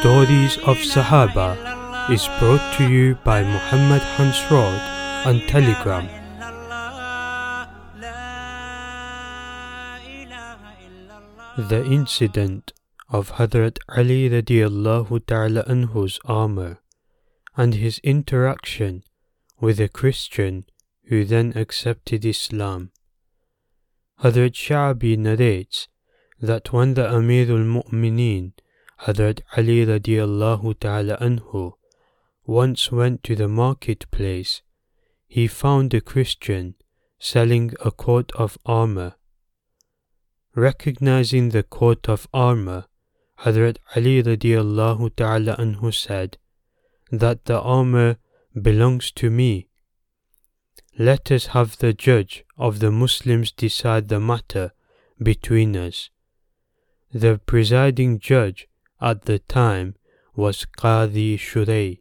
Stories of Sahaba is brought to you by Muhammad Hansrod on Telegram. The incident of Hadrat Ali radiallahu ta'ala anhu's armor and his interaction with a Christian who then accepted Islam. Hadrat Sha'bi narrates that when the Amir al-Mu'mineen, Hadrat Ali radiallahu ta'ala anhu, once went to the marketplace, he found a Christian selling a coat of armor. Recognizing the coat of armor, Hadrat Ali radiallahu ta'ala anhu said, that the armor belongs to me. Let us have the judge of the Muslims decide the matter between us. The presiding judge at the time was Qadi Shurey,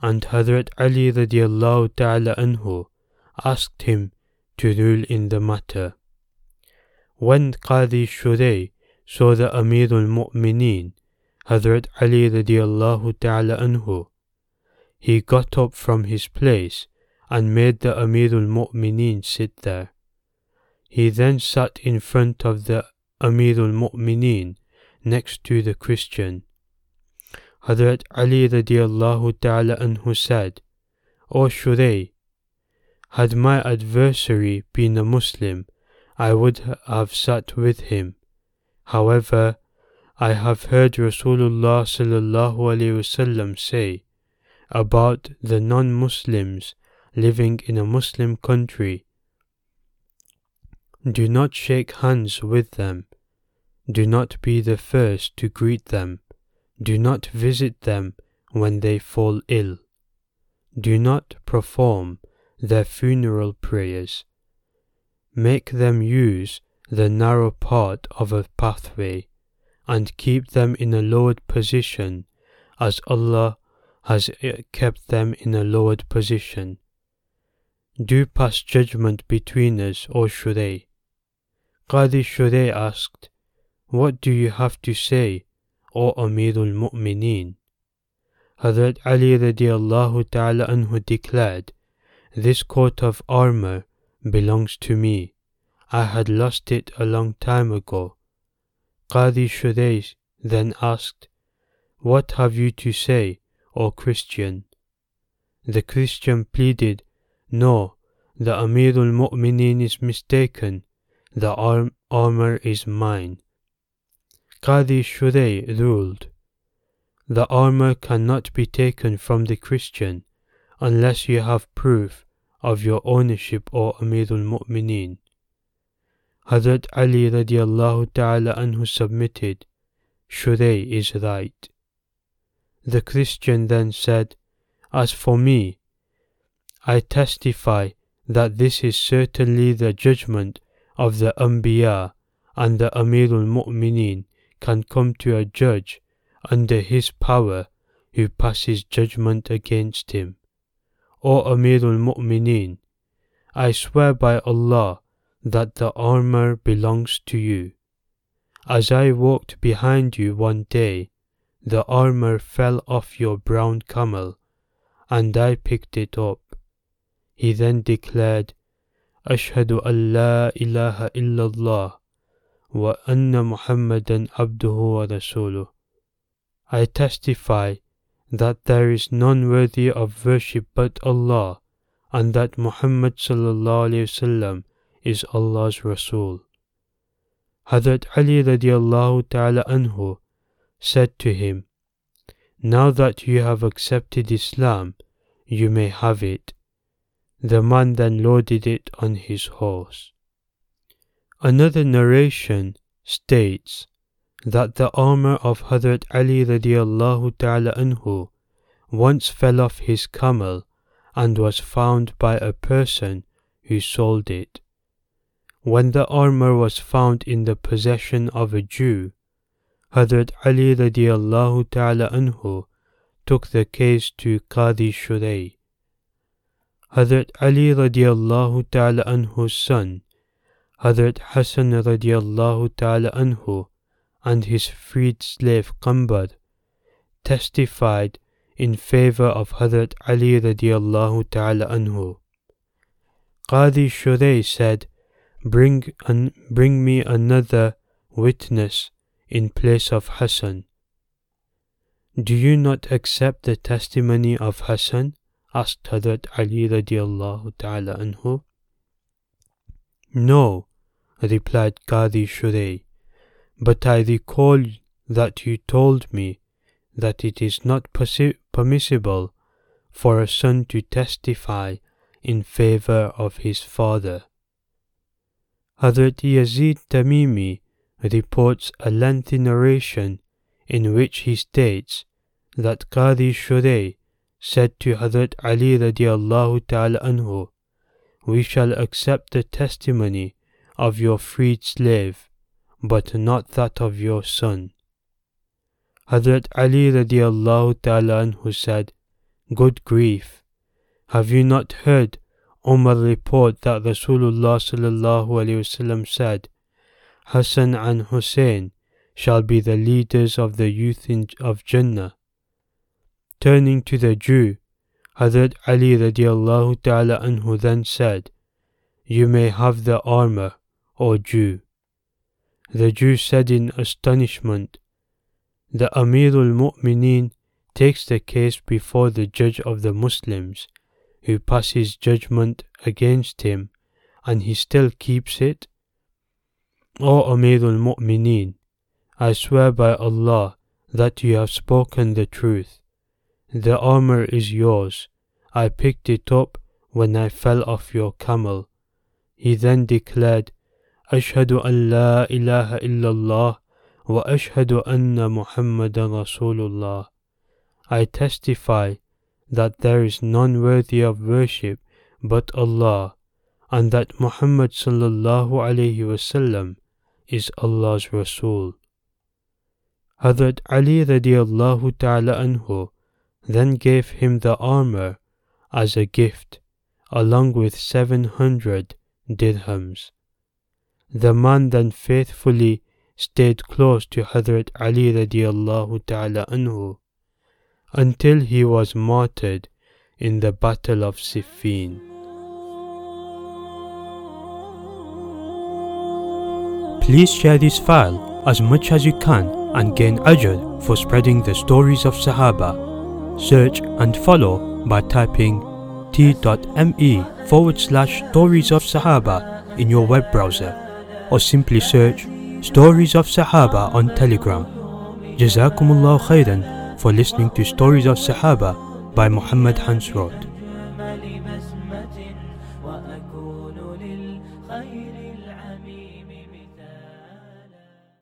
and Hadrat Ali radiallahu ta'ala anhu asked him to rule in the matter. When Qadi Shurey saw the Amir al-Mu'mineen, Hadrat Ali radiallahu ta'ala anhu, he got up from his place and made the Amir al-Mu'mineen sit there. He then sat in front of the Amir al-Mu'mineen next to the Christian. Hadrat Ali radiallahu ta'ala anhu said, O Shurey, had my adversary been a Muslim, I would have sat with him. However, I have heard Rasulullah sallallahu alaihi wasallam say about the non-Muslims living in a Muslim country. Do not shake hands with them. Do not be the first to greet them. Do not visit them when they fall ill. Do not perform their funeral prayers. Make them use the narrow part of a pathway and keep them in a lowered position as Allah has eh, kept them in a lowered position. Do pass judgment between us, O Shurey. Qadi Shurey asked, What do you have to say, O Amirul Mu'mineen? Hazrat Ali radiallahu ta'ala anhu declared, This coat of armor belongs to me. I had lost it a long time ago. Qadi Shurey then asked, What have you to say, O Christian? The Christian pleaded, No, the Amirul Mu'mineen is mistaken. The arm- armor is mine. Qadi Shurey ruled, The armor cannot be taken from the Christian unless you have proof of your ownership, O Amirul Mu'mineen. Hazrat Ali radiallahu ta'ala anhu submitted, Shurey is right. The Christian then said, As for me, I testify that this is certainly the judgment of the Anbiya and the Amirul Mu'mineen can come to a judge under his power who passes judgment against him. O Amir al Mu'mineen, I swear by Allah that the armor belongs to you. As I walked behind you one day, the armor fell off your brown camel, and I picked it up. He then declared, Ashhadu an la ilaha illallah وأن محمدا عبده ورسوله. I testify that there is none worthy of worship but Allah, and that Muhammad sallallahu alayhi wasallam is Allah's Rasul. Hadrat Ali radiallahu ta'ala anhu said to him, Now that you have accepted Islam, you may have it. The man then loaded it on his horse. Another narration states that the armor of Hadrat Ali radiallahu ta'ala anhu once fell off his camel and was found by a person who sold it. When the armor was found in the possession of a Jew, Hadrat Ali radiallahu ta'ala anhu took the case to Qadi Shurey. Hadrat Ali radiallahu ta'ala anhu's son, Hadrat Hassan radiallahu ta'ala anhu, and his freed slave Qambar testified in favor of Hazrat Ali radiallahu ta'ala anhu. Qadi Shurey said, bring, an, bring me another witness in place of Hassan. Do you not accept the testimony of Hassan? asked Hazrat Ali radiallahu ta'ala anhu. No, replied Qadi Shurey, but I recall that you told me that it is not permissible for a son to testify in favor of his father. Hazrat Yazid Tamimi reports a lengthy narration in which he states that Qadi Shurey said to Hazrat Ali radiallahu ta'ala anhu, We shall accept the testimony of your freed slave, but not that of your son. Hazrat Ali radiallahu ta'ala anhu said, Good grief, have you not heard Umar report that Rasulullah sallallahu alayhi wasallam said, Hassan and Hussein shall be the leaders of the youth in, of Jannah. Turning to the Jew, Hazrat Ali radiallahu ta'ala anhu then said, You may have the armor, O Jew. The Jew said in astonishment, The Amirul Mu'mineen takes the case before the judge of the Muslims, who passes judgment against him, and he still keeps it? O Amirul Mu'mineen, I swear by Allah that you have spoken the truth. The armor is yours. I picked it up when I fell off your camel. He then declared, أشهد أن لا إله إلا الله وأشهد أن محمدا رسول الله. I testify that there is none worthy of worship but Allah, and that Muhammad sallallahu alayhi wasallam is Allah's Rasul. Hazrat Ali radiallahu ta'ala anhu then gave him the armor as a gift, along with seven hundred dirhams. The man then faithfully stayed close to Hazrat Ali radiallahu ta'ala anhu until he was martyred in the Battle of Siffin. Please share this file as much as you can and gain ajr for spreading the stories of Sahaba. Search and follow by typing t.me forward slash stories of Sahaba in your web browser or simply search Stories of Sahaba on Telegram. Jazakumullah khairan for listening to Stories of Sahaba by Muhammad Hansrod.